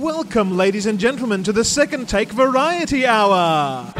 Welcome, ladies and gentlemen, to the second take variety hour.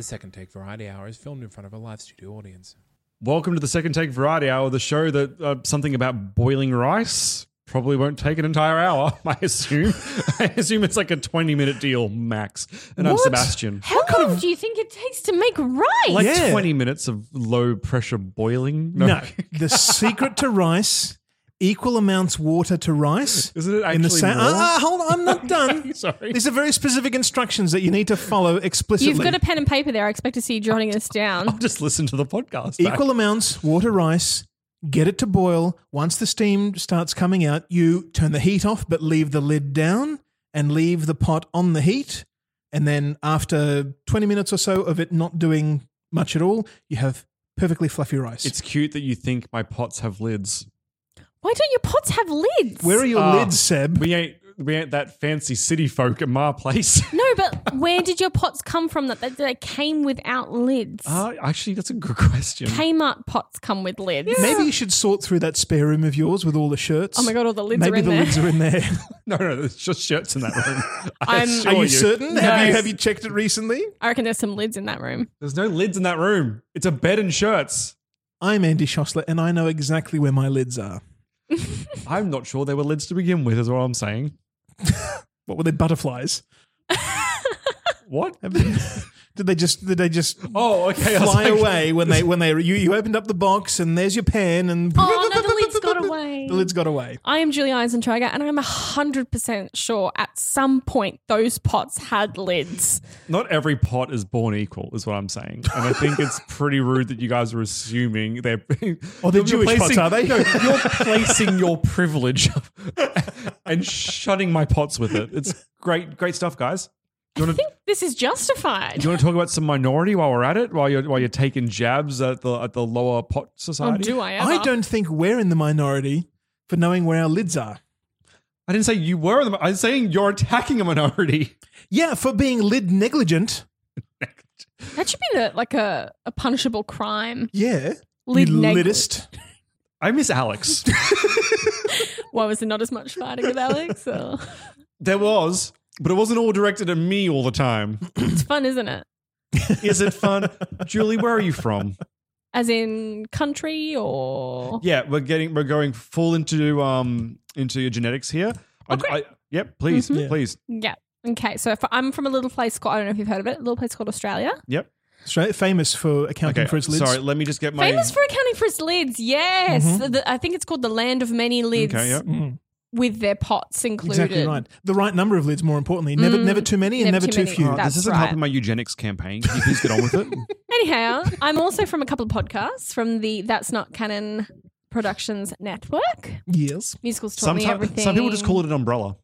The second take variety hour is filmed in front of a live studio audience. Welcome to the second take variety hour, the show that uh, something about boiling rice probably won't take an entire hour. I assume. I assume it's like a twenty-minute deal max. And I'm What? Sebastian. How long do you think it takes to make rice? Like Yeah. twenty minutes of low pressure boiling. No, the secret to rice: equal amounts water to rice. Isn't it in the actually sa- more? Ah, ah, hold on, I'm not done. Sorry. These are very specific instructions that you need to follow explicitly. You've got a pen and paper there. I expect to see you jotting this down. I'll just listen to the podcast. back. Equal amounts water rice. Get it to boil. Once the steam starts coming out, you turn the heat off, but leave the lid down and leave the pot on the heat. And then after 20 minutes or so of it not doing much at all, you have perfectly fluffy rice. It's cute that you think my pots have lids. Why don't your pots have lids? Where are your Ah, lids, Seb? We ain't we ain't that fancy city folk at my place. no, but where did your pots come from that that they came without lids? Uh, actually, that's a good question. Kmart pots come with lids. Maybe you should sort through that spare room of yours with all the shirts. Oh my god, all the lids Maybe are in the there. lids are in there. No, no, there's just shirts in that room. I I'm- assure Are you certain? Have you have you checked it recently? I reckon there's some lids in that room. There's no lids in that room. It's a bed and shirts. I'm Andy Schossler, and I know exactly where my lids are. I'm not sure there were lids to begin with, is what I'm saying. What were they? Butterflies? What? Did they just did they just Oh, okay. Fly like- away when they when they you, you opened up the box and there's your pen and Oh away. the lids got away. I am Julie Eisentrager, and I'm hundred percent sure at some point those pots had lids. Not every pot is born equal, is what I'm saying. And I think it's pretty rude that you guys are assuming they're. Oh, they're You're Jewish pots, are they? No, you're placing your privilege and shutting my pots with it. It's great, great stuff, guys. Do you I want to? think this is justified. Do you want to talk about some minority while we're at it? While you're while you're taking jabs at the at the lower pot society? Oh, society? do I ever? I don't think we're in the minority for knowing where our lids are. I didn't say you were. the- I'm saying you're attacking a minority. Yeah, for being lid negligent. That should be the, like a, a punishable crime. Yeah, Lid you lidist. I miss Alex. Why was there not as much fighting with Alex? Or- oh. there was, but it wasn't all directed at me all the time. It's fun, isn't it? Is it fun, Julie? Where are you from? As in country or Yeah, we're getting we're going full into um into your genetics here. I, Okay. I, yep, please, Mhm. please. yeah. Okay, so if I'm from a little place called I don't know if you've heard of it, a little place called Australia. Yep. Straight, famous for accounting Okay. for its lids. Sorry, let me just get my Famous for accounting for its lids, yes. Mhm. The- I think it's called the land of many lids Okay, yeah. Mm, with their pots included. exactly right. The right number of lids, more importantly. Never, Mm, never too many and never never, too too, few. Oh, this isn't right. helping my eugenics campaign. Can you please get on with it? Anyhow, I'm also from a couple of podcasts from the That's Not Canon Productions Network. Yes. Musicals taught me everything. some people just call it an umbrella.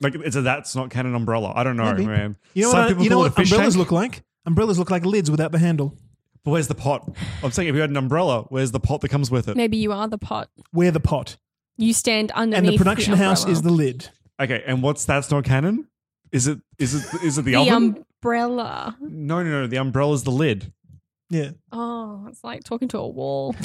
Like it's a that's not canon umbrella. I don't know, Maybe. man. You know some what? people You know what it a fish umbrellas tank. look like? Umbrellas look like lids without the handle. But where's the pot? I'm saying if you had an umbrella, where's the pot that comes with it? Maybe you are the pot. We're the pot, You stand underneath the. and the production house is the lid. Okay, and what's that's not canon? Is it is it is it the, the oven? umbrella. no, no, no. The umbrella's the lid. Yeah. Oh, it's like talking to a wall.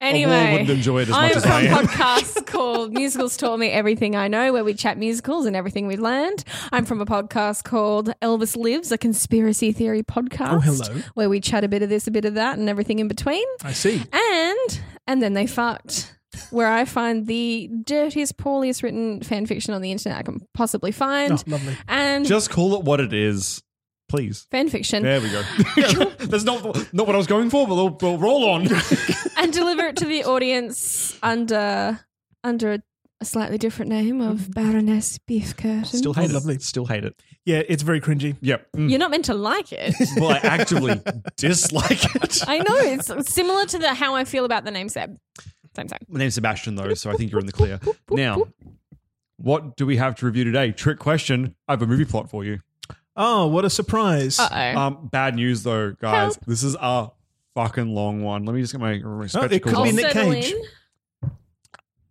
A wall anyway, wouldn't enjoy it as I'm much as from I am. podcasts called Musicals Taught Me Everything I Know, where we chat musicals and everything we've learned. I'm from a podcast called Elvis Lives, a conspiracy theory podcast. Oh, hello. Where we chat a bit of this, a bit of that, and everything in between. I see. And and then they fucked. where I find the dirtiest, poorliest written fan fiction on the internet I can possibly find. Oh, lovely. And Just call it what it is, please. fan fiction. There we go. That's not not what I was going for, but we'll, we'll roll on. and deliver it to the audience under under a, a slightly different name of Baroness Beef Curtain. Still hate it. lovely. Still hate it. Yeah, it's very cringy. Yep. Mm. You're not meant to like it. Well, I actively dislike it. I know it's similar to the how I feel about the name Seb. Same same. My name's Sebastian, though, so I think you're in the clear. Now, what do we have to review today? Trick question. I have a movie plot for you. Oh, what a surprise. Uh oh. Um, bad news, though, guys. Help. This is a fucking long one. Let me just get my, my spectacles could be. Nick settle Cage.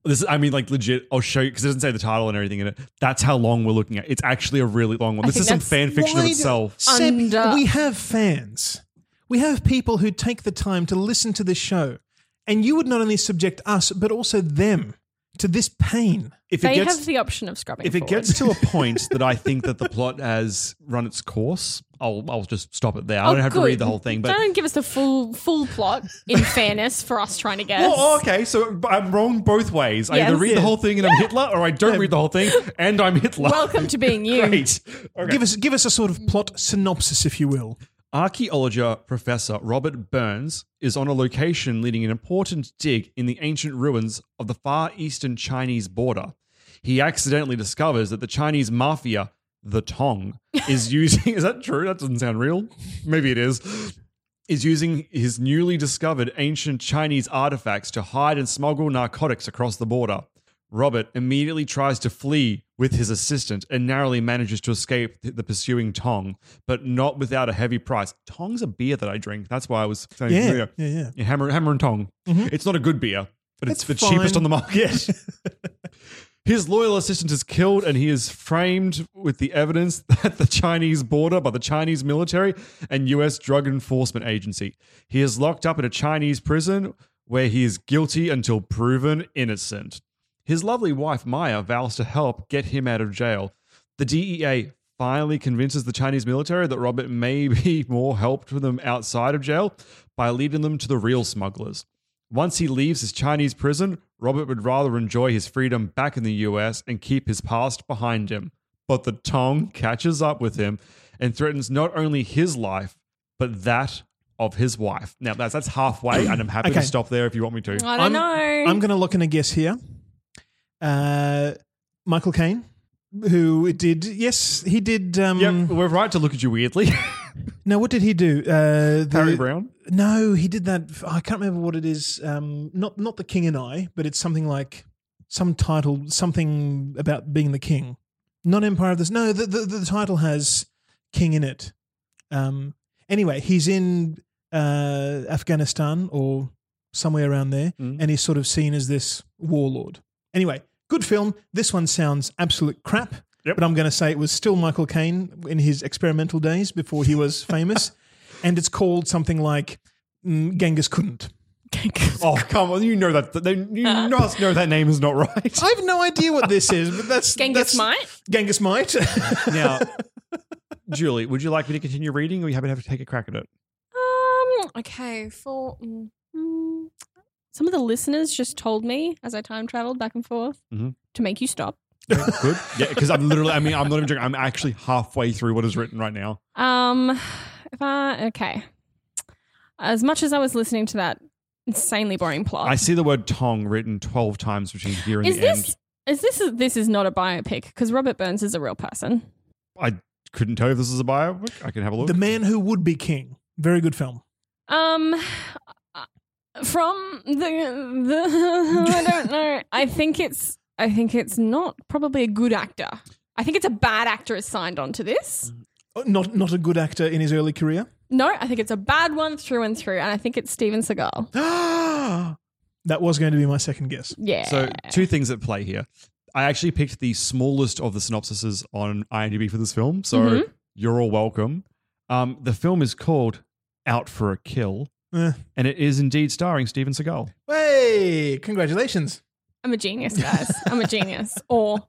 In. This is, I mean, like legit. I'll show you because it doesn't say the title and everything in it. That's how long we're looking at. It's actually a really long one. I This is some fan fiction of Why do- itself. Seb, Under- we have fans. We have people who take the time to listen to this show. And you would not only subject us, but also them to this pain. If They it gets have the option of scrubbing. if it gets to a point that I think that the plot has run its course, I'll I'll just stop it there. I Oh, don't have to read the whole thing. But don't give us the full full plot. In fairness, for us trying to guess. Oh, oh okay. So I'm wrong both ways. I either read the whole thing and I'm Hitler, or I don't read the whole thing and I'm Hitler. Welcome to being you. Great. Okay. Give us give us a sort of plot synopsis, if you will. Archaeology professor Robert Burns is on a location leading an important dig in the ancient ruins of the far eastern Chinese border. He accidentally discovers that the Chinese mafia, the Tong, is using. is that true? That doesn't sound real. Maybe it is. Is using his newly discovered ancient Chinese artifacts to hide and smuggle narcotics across the border. Robert immediately tries to flee with his assistant and narrowly manages to escape the pursuing Tong, but not without a heavy price. Tong's a beer that I drink. That's why I was saying Yeah, yeah. yeah, yeah. Yeah, Hammer, Hammer and Tong. Mm-hmm. It's not a good beer, but it's, It's the cheapest on the market. His loyal assistant is killed, and he is framed with the evidence at the Chinese border by the Chinese military and U.S. Drug Enforcement Agency. He is locked up in a Chinese prison where he is guilty until proven innocent. His lovely wife Maya vows to help get him out of jail. The DEA finally convinces the Chinese military that Robert may be more help to them outside of jail by leading them to the real smugglers. Once he leaves his Chinese prison, Robert would rather enjoy his freedom back in the US and keep his past behind him. But the Tong catches up with him and threatens not only his life, but that of his wife. Now, that's, that's halfway, and I'm happy Okay. to stop there if you want me to. I don't I'm, know. I'm going to look in a guess here. Uh, Michael Caine, who did, yes, he did. Um, Yep, we're right to look at you weirdly. No, what did he do? Uh, the, Harry Brown? No, he did that. I can't remember what it is. Um, not not the King and I, but it's something like some title, something about being the king. Not Empire of this. No, the the, the title has king in it. Um, anyway, he's in uh, Afghanistan or somewhere around there, Mm. and he's sort of seen as this warlord. Anyway, good film. This one sounds absolute crap. Yep. But I'm going to say it was still Michael Caine in his experimental days before he was famous. and it's called something like mm, Genghis Couldn't. Oh, come on. You know that. that- You must know that name is not right. I have no idea what this is, but that's Genghis that's, Might. Genghis Might. Now, Julie, would you like me to continue reading or are you happy to have to take a crack at it? Um. Okay. For mm, some of the listeners just told me as I time traveled back and forth Mhm. to make you stop. Good. Yeah, because I'm literally, I mean, I'm not even joking. I'm actually halfway through what is written right now. Um. If I okay. As much as I was listening to that insanely boring plot, I see the word Tong written 12 times between here and is the this end. is this this is not a biopic because Robert Burns is a real person. I couldn't tell you if this is a biopic. I can have a look. the Man Who Would Be King. Very good film. Um, from the the I don't know. I think it's I think it's not probably a good actor. I think it's a bad actor is signed on to this. Oh, Not not a good actor in his early career. No, I think it's a bad one through and through, and I think it's Steven Seagal. that was going to be my second guess. Yeah. So, two things at play here. I actually picked the smallest of the synopsises on IMDb for this film, so Mhm. you're all welcome. Um, the film is called Out for a Kill, Eh. and it is indeed starring Steven Seagal. Hey, congratulations. I'm a genius, guys. I'm a genius, or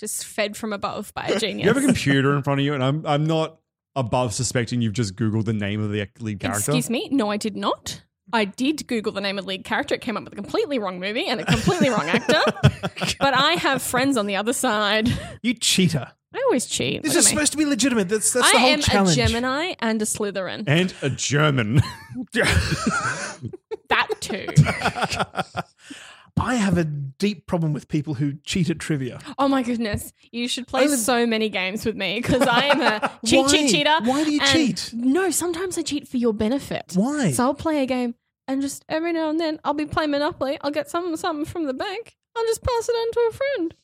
just fed from above by a genius. You have a computer in front of you, and I'm I'm not above suspecting you've just googled the name of the lead character. Excuse me. No, I did not. I did Google the name of the lead character. It came up with a completely wrong movie and a completely wrong actor. But I have friends on the other side. You cheater. I always cheat. This Look is at me. supposed to be legitimate. That's that's I the whole am challenge. a Gemini and a Slytherin. and a German. that too. I have a deep problem with people who cheat at trivia. Oh my goodness. You should play Only- so many games with me because I am a cheat, Why? cheat, cheater. Why do you And cheat? No, sometimes I cheat for your benefit. Why? So I'll play a game and just every now and then I'll be playing Monopoly. I'll get some something from the bank. I'll just pass it on to a friend.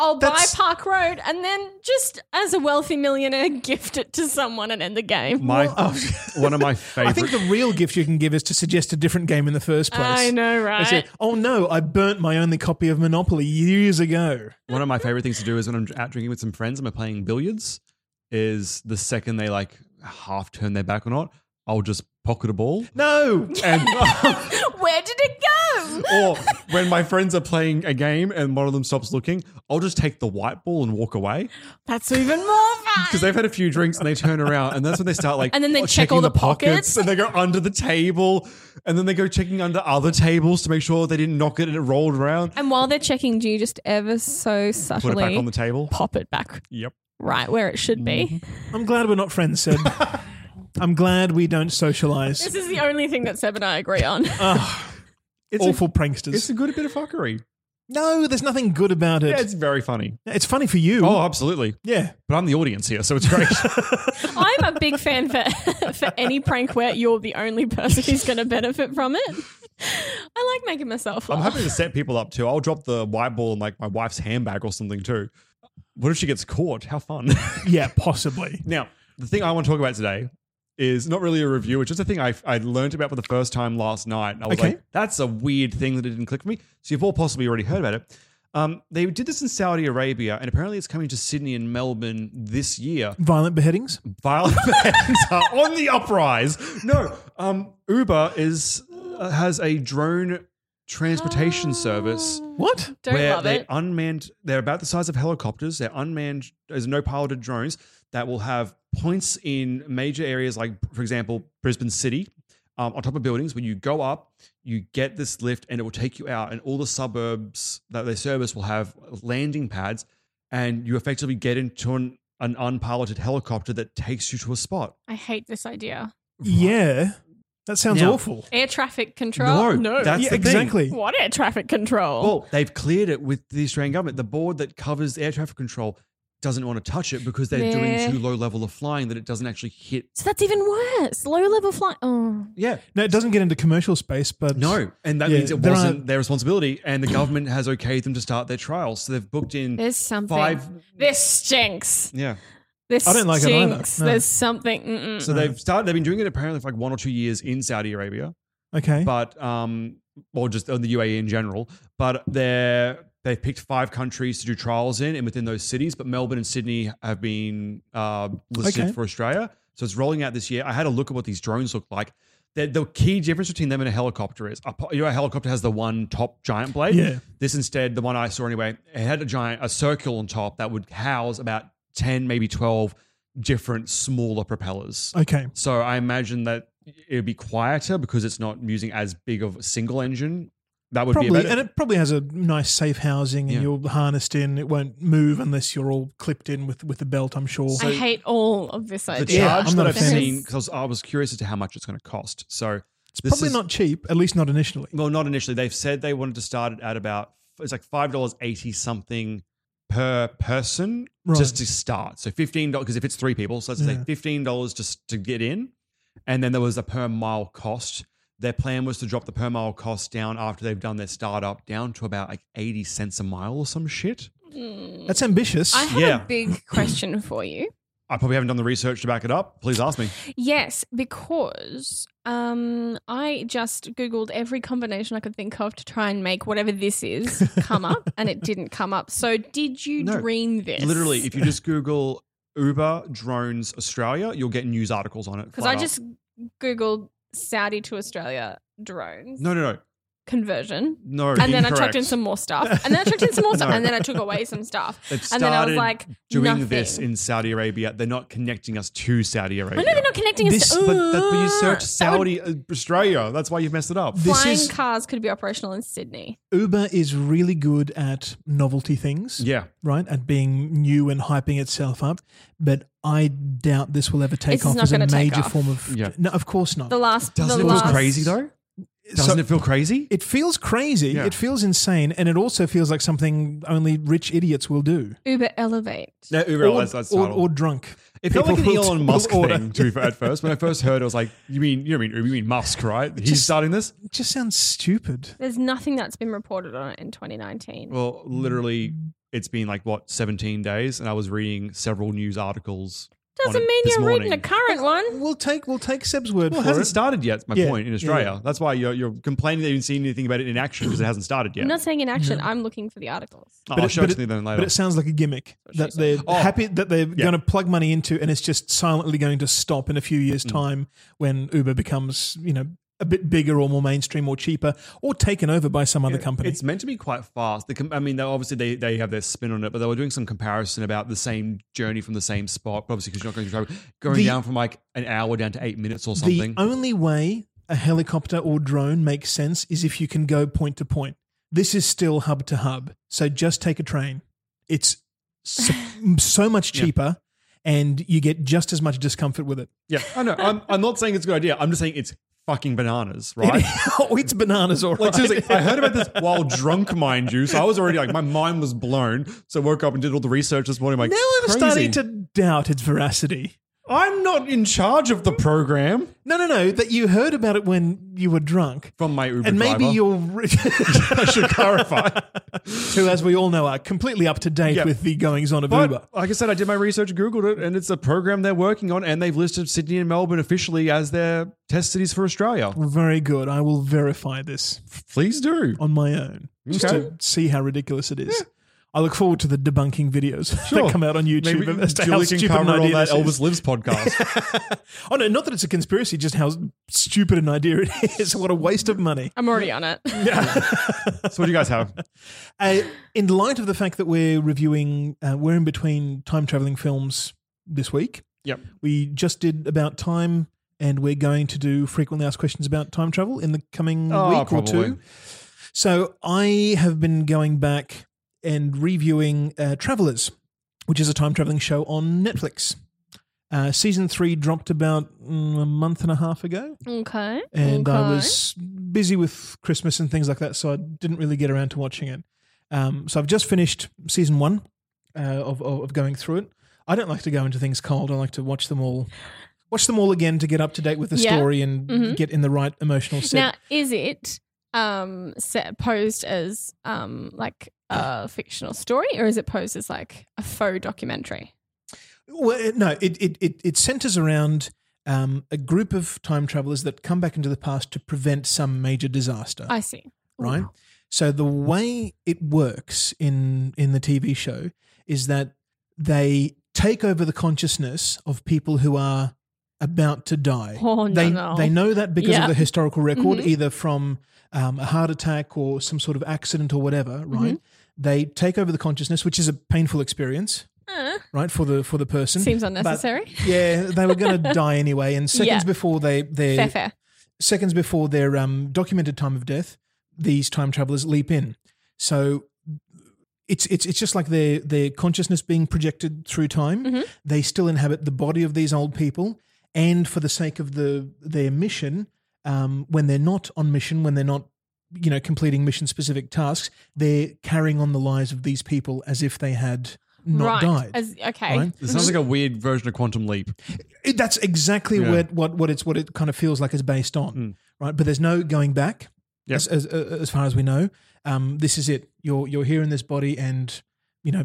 I'll That's- buy Park Road and then just as a wealthy millionaire gift it to someone and end the game. My one of my favorite. I think the real gift you can give is to suggest a different game in the first place. I know, They right? say, oh no, I burnt my only copy of Monopoly years ago. one of my favorite things to do is when I'm out drinking with some friends and we're playing billiards. Is the second they like half turn their back or not, I'll just pocket a ball. No. And Where did it go? Or when my friends are playing a game and one of them stops looking, I'll just take the white ball and walk away That's even more fun. because they've had a few drinks and they turn around and that's when they start like And then they oh, check all the pockets. and they go under the table and then they go checking under other tables to make sure they didn't knock it and it rolled around. And while they're checking, do you just ever so subtly Put it back on the table. pop it back Yep. right where it should be? Mm-hmm. I'm glad we're not friends, Seb. I'm glad we don't socialize. This is the only thing that Seb and I agree on. It's Awful A, pranksters. it's a good bit of fuckery. no, there's nothing good about it. Yeah, it's very funny. it's funny for you. Oh, absolutely. yeah. But I'm the audience here, so it's great. I'm a big fan for for any prank where you're the only person who's going to benefit from it. I like making myself I'm happy to set people up too. I'll drop the white ball in like my wife's handbag or something too. What if she gets caught? How fun. Yeah, possibly. now, the thing I want to talk about today is not really a review. It's just a thing I, I learned about for the first time last night. And I was Okay. like, that's a weird thing that it didn't click for me. So you've all possibly already heard about it. Um, they did this in Saudi Arabia, and apparently it's coming to Sydney and Melbourne this year. Violent beheadings? Violent events are on the uprise. No, um, Uber is uh, has a drone transportation service What? Don't where love they're it. unmanned. They're about the size of helicopters. They're unmanned. There's no piloted drones that will have points in major areas, like for example, Brisbane City, um, on top of buildings. When you go up, you get this lift, and it will take you out. And all the suburbs that they service will have landing pads, and you effectively get into an, an unpiloted helicopter that takes you to a spot. I hate this idea. Yeah. That sounds Now- awful. Air traffic control. No, that's Yeah, the thing. exactly. what air traffic control? Well, they've cleared it with the Australian government. The board that covers air traffic control doesn't want to touch it because they're Meh. doing too low level of flying that it doesn't actually hit. so that's even worse. Low level flight. Oh, Yeah. No, it doesn't get into commercial space, but No, and that Yeah, means it wasn't are- their responsibility, and the government has okayed them to start their trials. So they've booked in there's something. five. This stinks. Yeah, This I don't like it either. stinks. No. There's something. Mm-mm. so they've started. They've been doing it apparently for like one or two years in Saudi Arabia, okay. but um, or just in the UAE in general. But they're they've picked five countries to do trials in, and within those cities. But Melbourne and Sydney have been uh, listed Okay. for Australia, so it's rolling out this year. I had a look at what these drones look like. The, the key difference between them and a helicopter is, a, you know, a helicopter has the one top giant blade. Yeah. This instead, the one I saw anyway, it had a giant, a circle on top that would house about ten, maybe twelve different smaller propellers. okay. So I imagine that it would be quieter because it's not using as big of a single engine. That would Probably, be a and it probably has a nice safe housing, and Yeah. you're harnessed in. It won't move unless you're all clipped in with with the belt. I'm sure. I hate all of this the idea. Yeah, charge I'm that not a I've seen because I was curious as to how much it's going to cost. So it's this probably is- not cheap, at least not initially. Well, not initially. They've said they wanted to start it at about it's like five dollars eighty something per person Right. just to start. So fifteen dollars because if it's three people, so let's say fifteen dollars just to get in, and then there was a per mile cost. Their plan was to drop the per mile cost down after they've done their startup down to about like eighty cents a mile or some shit. That's ambitious. I have Yeah. a big question for you. I probably haven't done the research to back it up. Please ask me. Yes, because um, I just Googled every combination I could think of to try and make whatever this is come up, and it didn't come up. So, did you No. dream this? Literally, if you just Google Uber drones Australia, you'll get news articles on it. Because I out. just Googled Saudi to Australia drones. no, no, no. Conversion. No, and then I incorrect. chucked in some more stuff, and then I chucked in some more stuff, No. and then I took away some stuff, They've and then I was like, doing nothing. this in Saudi Arabia. They're not connecting us to Saudi Arabia. I know they're not connecting us. This- to, But, that, but you search That would- Saudi uh, Australia. That's why you've messed it up. This Flying is- cars could be operational in Sydney. Uber is really good at novelty things. yeah. right? At being new and hyping itself up. But I doubt this will ever take This off as a major form of. Yeah. No, of course not. The last, Doesn't the it feel last, crazy though? Doesn't So- it feel crazy? it feels crazy. Yeah. It feels insane, and it also feels like something only rich idiots will do. Uber Elevate. no, Uber, or, that's, that's or, title. or drunk. It felt like an Elon Musk order. thing to be fair, at first. When I first heard it, I was like, you mean you mean you mean Musk, right? He's Just- starting this? It just sounds stupid. There's nothing that's been reported on it in 2019. Well, literally it's been like what, 17 days and I was reading several news articles. On Doesn't it mean this you're reading a current one. We'll take we'll take Seb's word for it Well, it hasn't it. started yet. Is my Yeah, point in Australia. yeah. That's why you're, you're complaining that you haven't seen anything about it in action because it hasn't started yet. I'm not saying in action. I'm looking for the articles. Oh, But I'll it- show but it to you then later. But it sounds like a gimmick that they're Oh. happy that they're Yeah. going to plug money into, and it's just silently going to stop in a few years' Mm. time when Uber becomes, you know, a bit bigger or more mainstream or cheaper or taken over by some other company. It's meant to be quite fast. The com- I mean, obviously they, they have their spin on it, but they were doing some comparison about the same journey from the same spot. Obviously, because you're not going to travel, going The- down from like an hour down to eight minutes or something. the only way a helicopter or drone makes sense is if you can go point to point. This is still hub to hub. So just take a train. It's so, so much Yeah. cheaper and you get just as much discomfort with it. yeah, I know. I'm, I'm not saying it's a good idea. I'm just saying it's fucking bananas, right? oh, it's bananas, all right. Like seriously, I heard about this while drunk, mind you. So I was already like, my mind was blown. So I woke up and did all the research this morning. Like, now I'm crazy. starting to doubt its veracity. I'm not in charge of the program No, no, no. That you heard about it when you were drunk. from my Uber And maybe driver. you're, I should clarify. who, as we all know, are completely up to date Yeah. with the goings on of But Uber. like I said, I did my research, Googled it, and it's a program they're working on, and they've listed Sydney and Melbourne officially as their test cities for Australia. Very good. I will verify this Please do. on my own just Okay. to see how ridiculous it is. I look forward to the debunking videos Sure. that come out on YouTube Maybe as to Julie can stupid an it on idea that this Elvis is. Lives podcast. Oh no, not that it's a conspiracy, just how stupid an idea it is. What a waste of money. I'm already on it. Yeah. so what do you guys have? Uh, in light of the fact that we're reviewing, uh, we're in between time traveling films this week. Yep. We just did about time, and we're going to do frequently asked questions about time travel in the coming Oh, week or two. So I have been going back and reviewing uh, Travelers, which is a time traveling show on Netflix. Uh, season three dropped about mm, a month and a half ago, Okay. and I was busy with Christmas and things like that, so I didn't really get around to watching it. Um, so I've just finished season one uh, of, of going through it. I don't like to go into things cold. I like to watch them all, watch them all again to get up to date with the Yeah. story and Mhm. get in the right emotional set. Now, is it um set, posed as um like a fictional story, or is it posed as like a faux documentary? Well, no, it it it, it centers around um, a group of time travelers that come back into the past to prevent some major disaster. I see. right? So the way it works in in the TV show is that they take over the consciousness of people who are about to die. Oh, no, they no. they know that because Yeah. of the historical record, Mhm. either from um, a heart attack or some sort of accident or whatever, right? Mm-hmm. They take over the consciousness, which is a painful experience, Uh, right, for the for the person. seems But, unnecessary. yeah, they were going to die anyway, and seconds Yeah. before they they fair, fair. seconds before their um, documented time of death, these time travelers leap in. So it's it's it's just like their their consciousness being projected through time. Mhm. They still inhabit the body of these old people, and for the sake of the their mission, um, when they're not on mission, when they're not you know completing mission specific tasks, they're carrying on the lives of these people as if they had not right. died. As, okay. Right? This sounds like a weird version of Quantum Leap. It, that's exactly Yeah. what, what what it's what it kind of feels like it's based on, Mm. right? But there's no going back, Yep. as, as uh, as far as we know. Um, this is it. You're you're here in this body, and you know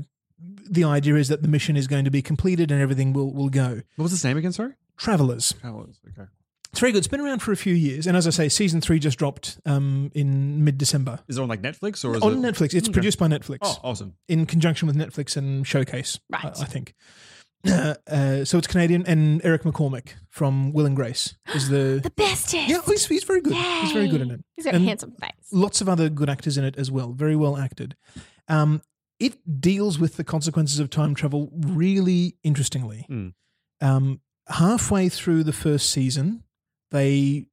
the idea is that the mission is going to be completed and everything will will go. What was the name again? Sorry. Travelers. Powers. Okay. It's very good. It's been around for a few years, and as I say, season three just dropped um, in mid December Is it on like Netflix or is on it Netflix. It's Okay. produced by Netflix Oh, awesome. in conjunction with Netflix and Showcase, I, Right. I think. Uh, uh, so it's Canadian, and Eric McCormack from Will and Grace is the. The bestest. yeah, he's, he's very good. He's very good in it. He's got a handsome face. Lots of other good actors in it as well. Very well acted. Um, it deals with the consequences of time travel really interestingly. Hmm. Um, halfway through the first season, they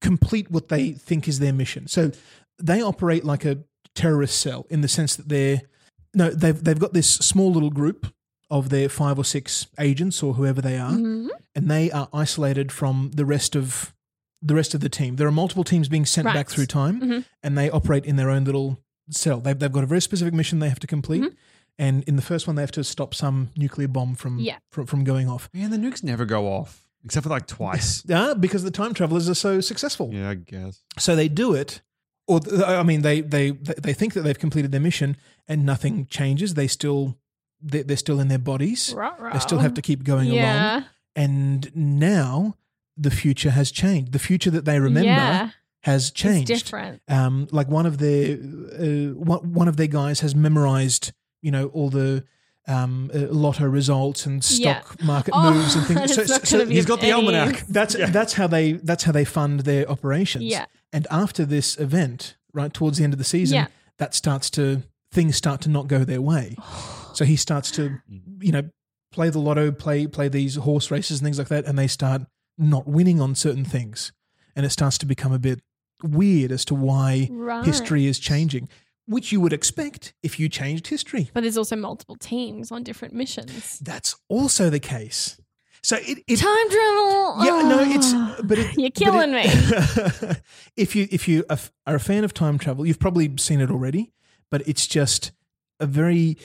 complete what they think is their mission. So they operate like a terrorist cell in the sense that they're no, they've they've got this small little group of their five or six agents or whoever they are, Mhm. and they are isolated from the rest of the rest of the team. There are multiple teams being sent Right. back through time, Mhm. and they operate in their own little cell. They've they've got a very specific mission they have to complete. Mhm. And in the first one, they have to stop some nuclear bomb from Yeah. from, from going off. Man, the nukes never go off except for like twice. Yeah, because the time travelers are so successful. yeah, I guess. So they do it, or th- I mean, they they they think that they've completed their mission, and nothing changes. They still they- they're still in their bodies. Ruh-roh. They still have to keep going yeah. along. And now the future has changed. The future that they remember Yeah. has changed. It's different. Um, like one of their uh, one one of their guys has memorized, you know, all the um, uh, lotto results and Yeah. stock market Oh, moves and things. So, not gonna he's got the any almanac. use. That's that's how they that's how they fund their operations. Yeah. And after this event, right towards the end of the season, Yeah. that starts to things start to not go their way. so he starts to, you know, play the lotto, play play these horse races and things like that, and they start not winning on certain things, and it starts to become a bit weird as to why Right. history is changing, which you would expect if you changed history. But there's also multiple teams on different missions. That's also the case. So it, it Time travel. yeah, no, it's ah, but it, You're but killing me. if you if you are a fan of time travel, you've probably seen it already, but it's just a very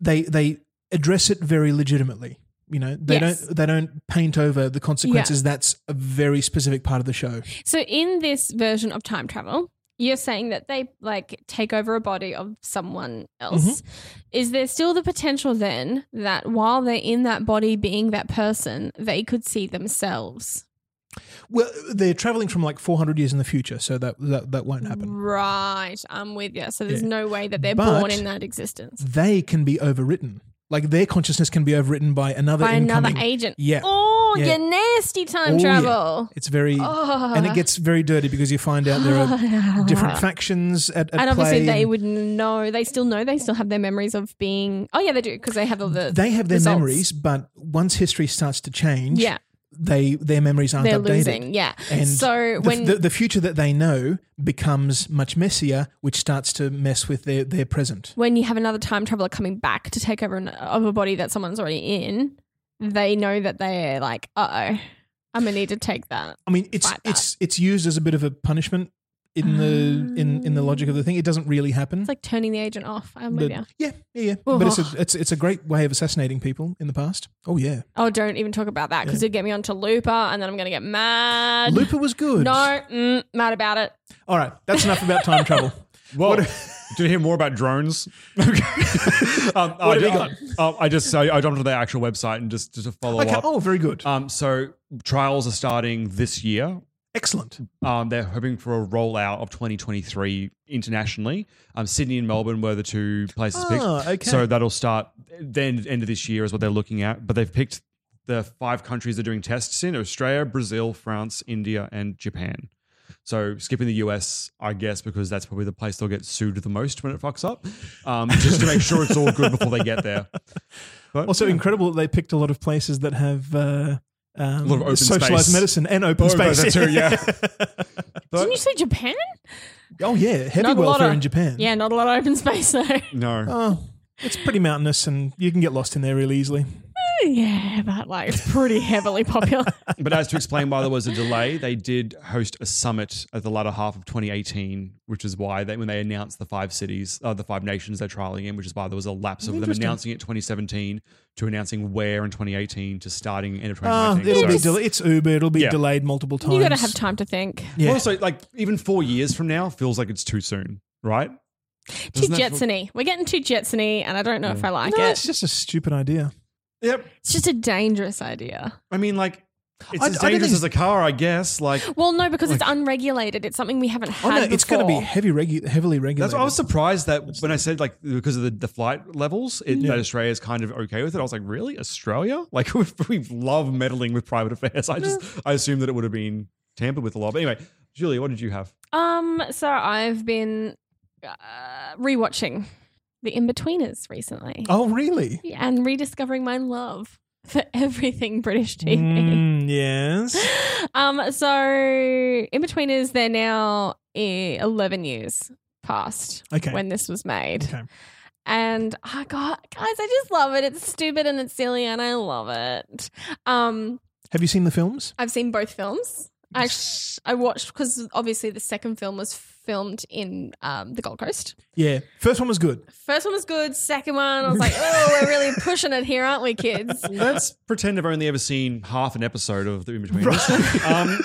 they they address it very legitimately. You know, they Yes. don't they don't paint over the consequences. That's a very specific part of the show. So in this version of time travel, you're saying that they like take over a body of someone else. Mm-hmm. Is there still the potential then that while they're in that body being that person, they could see themselves? Well, they're traveling from like 400 years in the future, so that that, that won't happen. Right, I'm with you. So there's Yeah. no way that they're But- born in that existence They can be overwritten. Like their consciousness can be overwritten by another by another agent. Yeah. Oh, Oh, yeah. you nasty time Oh, yeah. travel. It's very Oh. and it gets very dirty because you find out there are different factions at, at and obviously play they would know. They still know. They still have their memories of being. Oh yeah, they do because they have all the. they have their results. memories, but once history starts to change, Yeah, they their memories aren't they're updated. losing. Yeah. And so the, when the, the future that they know becomes much messier, which starts to mess with their, their present. when you have another time traveler coming back to take over an, of a body that someone's already in, they know that they're like, uh oh, I'm gonna need to take that. I mean, it's that. it's it's used as a bit of a punishment in the in in the logic of the thing. It doesn't really happen. It's like turning the agent off. I'm with but, you. yeah, yeah, yeah. But it's a it's it's a great way of assassinating people in the past. Oh yeah, Oh, don't even talk about that because Yeah. it'd get me onto Looper, and then I'm gonna get mad. Looper was good. No, mm, mad about it. All right, that's enough about time travel. Well, do you hear more about drones? um, have I, got? um, I just so I jumped to their actual website and just, just to follow Okay. up. Oh, very good. Um, so trials are starting this year. Excellent. Um, they're hoping for a rollout of 2023 internationally. Um, Sydney and Melbourne were the two places picked. Oh, okay. So that'll start then end of this year is what they're looking at. But they've picked the five countries they're doing tests in: Australia, Brazil, France, India, and Japan. So skipping the US, I guess, because that's probably the place they'll get sued the most when it fucks up, um, just to make sure it's all good before they get there. But, Also yeah. incredible that they picked a lot of places that have uh, um, lot of open socialized space. medicine and open Oh, space. that too, yeah. Didn't you say Japan? oh yeah, heavy Not welfare of- in Japan. Yeah, not a lot of open space though. No. Oh, it's pretty mountainous and you can get lost in there really easily. Yeah, but like it's pretty heavily popular. But as to explain why there was a delay, they did host a summit at the latter half of 2018, which is why they, when they announced the five cities, uh, the five nations they're trialing in, which is why there was a lapse of them announcing it 2017 to announcing where in 2018 to starting end of Oh, 2019. it'll be del- it's Uber. It'll be Yeah. delayed multiple times. you got to have time to think. Yeah. Also, like even four years from now feels like it's too soon, right? Too Doesn't that feel- Jetsony. We're getting too Jetsony, and I don't know if I like no, it. it's just a stupid idea. Yep. It's just a dangerous idea. I mean, like It's I- as I don't dangerous think as a car, I guess. Like Well, no, because it's unregulated. It's something we haven't Oh had no, it's going to be before. heavy regu- heavily regulated. That's why I was surprised that when I said like because of the, the flight levels, it, Yeah. that Australia's kind of okay with it. I was like, really, Australia? Like we, we love meddling with private affairs. I just I assumed that it would have been tampered with a lot. But anyway, Julia, what did you have? Um, so I've been uh, rewatching The Inbetweeners recently Oh really? Yeah, and rediscovering my love for everything British TV. Mm, yes. Um, so Inbetweeners, they're now 11 years past Okay. when this was made. Okay. And oh got guys, I just love it. It's stupid and it's silly and I love it. Um, Have you seen the films? I've seen both films. I sh- I watched because obviously the second film was filmed in um, the Gold Coast. Yeah. First one was good. First one was good. Second one, I was like, oh, we're really pushing it here, aren't we, kids? Let's pretend I've only ever seen half an episode of the In Between. um,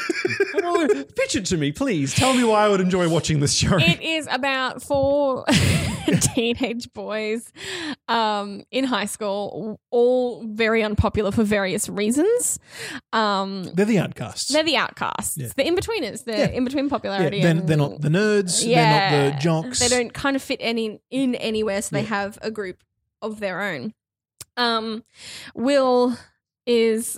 well, pitch it to me, please. Tell me why I would enjoy watching this show. It is about four teenage boys um, in high school, all very unpopular for various reasons. Um, They're the outcasts. they're the outcasts, Yeah. the in betweeners, they're Yeah. in between yeah, popularity. they're, and, they're not the nerds. They're not the jocks. They don't kind of fit any in anywhere, so they Yeah. have a group of their own. Um, Will is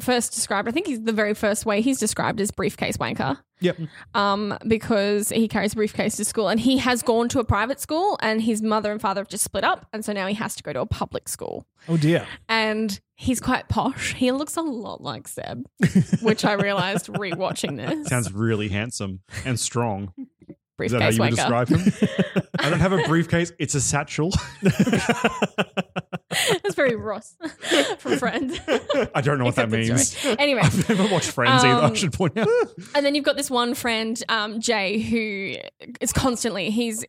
first described. I think he's the very first way he's described as briefcase wanker. Yep. Um, because he carries a briefcase to school, and he has gone to a private school, and his mother and father have just split up, and so now he has to go to a public school. Oh dear. And he's quite posh. He looks a lot like Seb, which I realized rewatching this. Sounds really handsome and strong. Is that how you would describe him? I don't have a briefcase. It's a satchel. That's very Ross from Friends. I don't know what that means. Joey. Anyway, I've never watched Friends either. I Um, should point out. and then you've got this one friend, um, Jay, who is constantly he's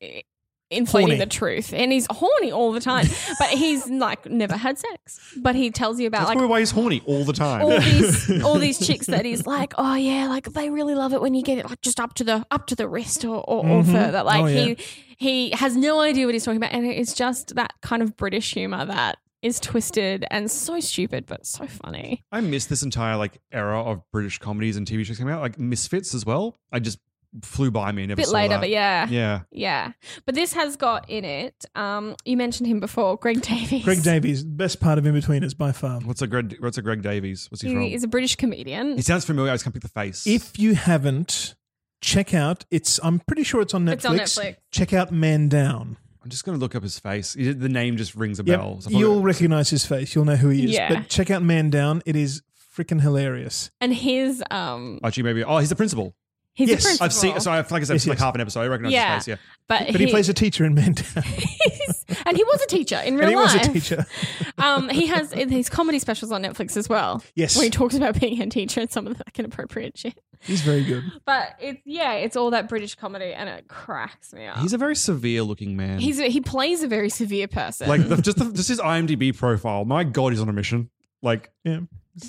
inflating Horny. the truth, and he's horny all the time. but he's like never had sex, but he tells you about That's like why he's horny all the time. all these all these chicks that he's like, oh yeah, like they really love it when you get it like just up to the up to the wrist or, or, or Mhm. further. Like Oh, yeah. he he has no idea what he's talking about, and it's just that kind of British humor that is twisted and so stupid but so funny. I miss this entire like era of British comedies and TV shows coming out, like Misfits as well. I just flew by me. and Never bit saw later, that. but yeah. yeah. Yeah. But this has got in it, um, you mentioned him before, Greg Davies. Greg Davies, best part of Inbetweeners by far. What's a Greg? What's a Greg Davies? What's he, from? He is a British comedian. He sounds familiar. I just can't pick the face. If you haven't, check out. It's. I'm pretty sure it's on Netflix. It's on Netflix. Check out Man Down. I'm just going to look up his face. The name just rings a Yep. bell. So You'll probably- recognize his face. You'll know who he is. Yeah. But check out Man Down. It is freaking hilarious. And his um Actually, maybe. Oh, he's the principal. He's Yes, a principal. I've seen. So I've, like I said, Yes, it's like yes. half an episode. I recognize Yeah. his face. Yeah. but, But he, plays a teacher in Man Down. and he was a teacher in real and he was a teacher. um, he has his comedy specials on Netflix as well. Yes. where he talks about being a teacher and some of the like, inappropriate shit. He's very good. But it's yeah, it's all that British comedy, and it cracks me up. He's a very severe looking man. He's a, he plays a very severe person. like the, just the, just his IMDb profile. My God, he's on a mission. Like, Yeah.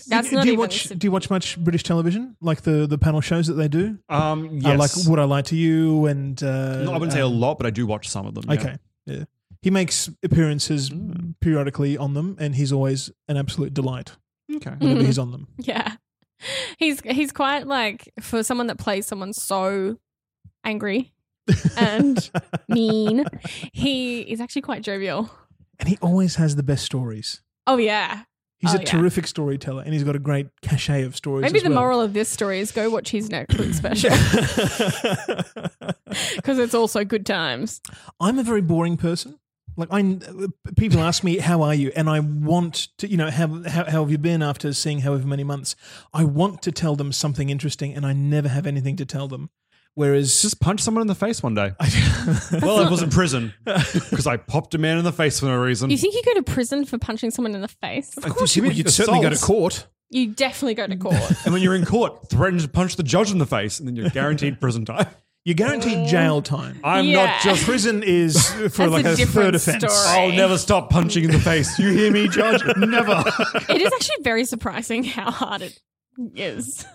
That's do, not do you even watch? Do you watch much British television, like the the panel shows that they do? um, Uh, yes. like Would I Lie to You? And uh, No, I wouldn't say a um, lot, but I do watch some of them. Okay. Yeah. He makes appearances Mm. periodically on them, and he's always an absolute delight Okay. whenever Mhm. he's on them. yeah, he's he's quite like for someone that plays someone so angry and mean. He is actually quite jovial. And he always has the best stories. Oh yeah. He's Oh, a yeah. terrific storyteller, and he's got a great cachet of stories. Maybe the well. moral of this story is go watch his Netflix special because it's also good times. I'm a very boring person. Like I, people ask me, "How are you?" and I want to, you know, how, how how have you been after seeing however many months? I want to tell them something interesting, and I never have anything to tell them. Whereas, Just punch someone in the face one day. well, I was in prison because I popped a man in the face for no reason. You think you go to prison for punching someone in the face? of course, you would. You'd certainly go to court. You definitely go to court. and when you're in court, threaten to punch the judge in the face, and then you're guaranteed prison time. You're guaranteed jail time. I'm Yeah. not just. Prison is for That's like a a, different third offense. story. I'll never stop punching in the face. You hear me, judge? Never. it is actually very surprising how hard it is to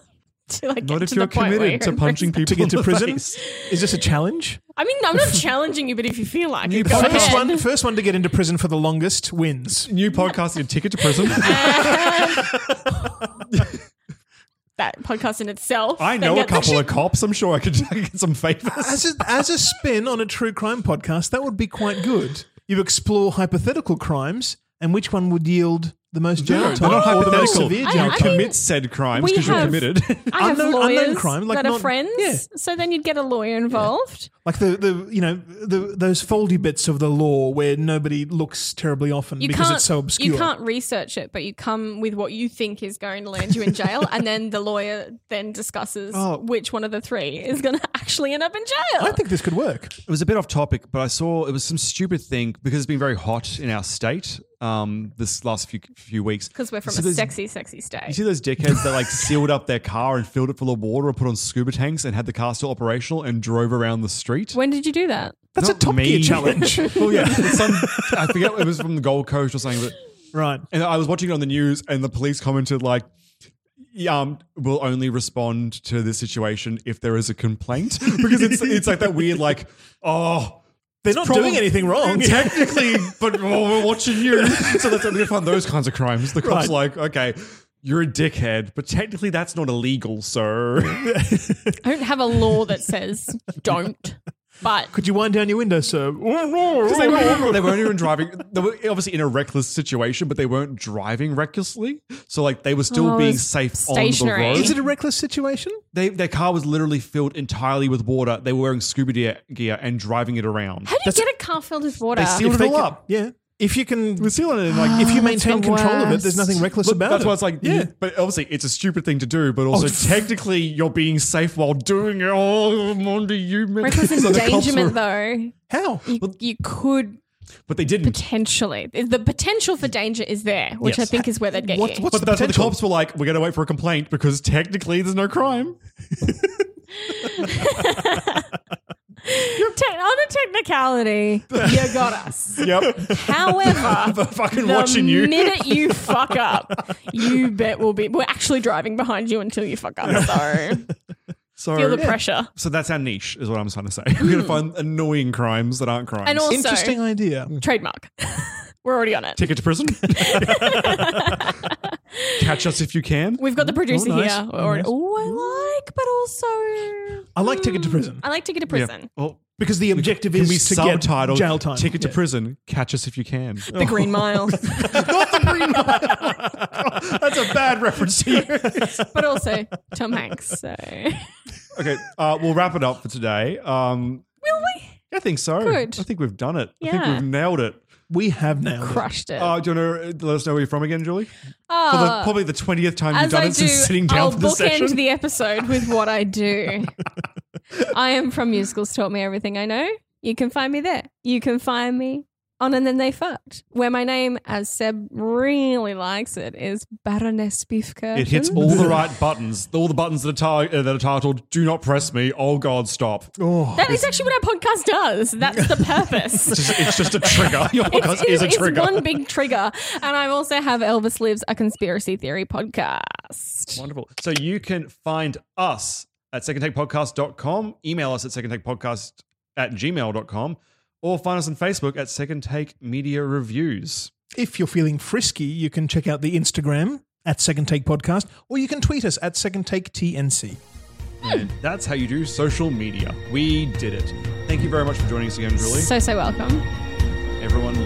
like get Not if to you're the committed to punching people To get to prison? Is this a challenge? I mean, I'm not challenging you, but if you feel like it, go First ahead. one, first one to get into prison for the longest wins. New podcast, your ticket to prison. that podcast in itself. I then know a couple shit- of cops. I'm sure I could get some favors. As a, as a spin on a true crime podcast, that would be quite good. You explore hypothetical crimes and which one would yield the most jail No, time. not or the most hypothetical. severe I- jail I time. mean, commit said crimes we because you're have- committed. I have Unknown- unknown lawyers crime, like that are not- friends, yeah. so then you'd get a lawyer involved. like the, the you know the those foldy bits of the law where nobody looks terribly often You because can't, it's so obscure. You can't research it, but you come with what you think is going to land you in jail, and then the lawyer then discusses Oh. which one of the three is going to actually end up in jail. I think this could work. It was a bit off topic, but I saw it was some stupid thing because it's been very hot in our state um, this last few few weeks. because we're from You a those- sexy, sexy state. You see those dickheads that like sealed up their car and filled it full of water and put on scuba tanks and had the car still operational and drove around the street? When did you do that? That's Not a Top me. Gear challenge. well, yeah, some I forget it was from the Gold Coast or something, but right. and I was watching it on the news and the police commented like. Um, will only respond to this situation if there is a complaint because it's it's like that weird like oh They're not Probably- doing anything wrong. Technically, but oh, we're watching you. So that's we find those kinds of crimes. The cops Right. like, okay, you're a dickhead, but technically that's not illegal, sir. I don't have a law that says don't, but Could you wind down your window, sir? They, weren't, they weren't even driving. They were obviously in a reckless situation, but they weren't driving recklessly. So like they were still Oh, being it's safe stationary. on the road. Is it a reckless situation? They, their car was literally filled entirely with water. They were wearing scuba gear, gear and driving it around. how do you get a car filled with water? They sealed If it all up. Yeah. If you can, We're sealing it. and, Like if you ah, maintain the control of it, there's nothing reckless But about that's it. why it's like, yeah. you- but obviously it's a stupid thing to do, but also Oh. technically you're being safe while doing it. Oh, I'm onto you, man. Reckless So the cops endangerment, were- though, How? you, you could But they didn't. potentially. The potential for danger is there, which I Yes. think is where they'd get What- you. what's but the that's what the potential? cops were like, we're going to wait for a complaint because technically there's no crime. Te- on a technicality, you got us. Yep. However, They're fucking the watching you. minute you fuck up, you bet we'll be. We're actually driving behind you until you fuck up. So So, feel the pressure. so that's our niche, is what I'm trying to say. We're going to mm. find annoying crimes that aren't crimes. And also, Interesting idea. trademark. We're already on it. Ticket to prison. Catch us if you can. We've got the producer Oh, nice. here. Oh, Or- nice. Oh, I like, but also I like Ticket to Prison I like to get to prison. Well, because the objective can is we to get subtitle jail time. Ticket to Yeah. prison? Catch us if you can. The Green Mile, Not the Green Mile. That's a bad reference to you. but also Tom Hanks. So okay, uh, we'll wrap it up for today. Um, will we I think so. Good. I think we've done it. I Yeah. think we've nailed it. We have now. crushed it? Uh, do you want to let us know where you're from again, Julie? For the, Ah, probably the 20th time you've As done I it do, since sitting down I'll for the bookend session. the episode with what I do. I am from Musicals Taught Me Everything I Know. You can find me there. You can find me on And Then They Fucked, where my name, as Seb really likes it, is Baroness Beefcurtain. it hits all the right buttons. All the buttons that are, ti- uh, that are titled "Do not press me." Oh God, stop! Oh, That is actually what our podcast does. That's the purpose. It's just, it's just a trigger. Your podcast It's, is a it's trigger. one big trigger. And I also have Elvis Lives, a conspiracy theory podcast. Wonderful. So you can find us at secondtakepodcast.com, email us at secondtakepodcast at gmail.com, or find us on Facebook at Second Take Media Reviews. if you're feeling frisky, you can check out the Instagram at Second Take Podcast, or you can tweet us at Second Take TNC. And that's how you do social media. We did it. Thank you very much for joining us again, Julie. So, so welcome. Everyone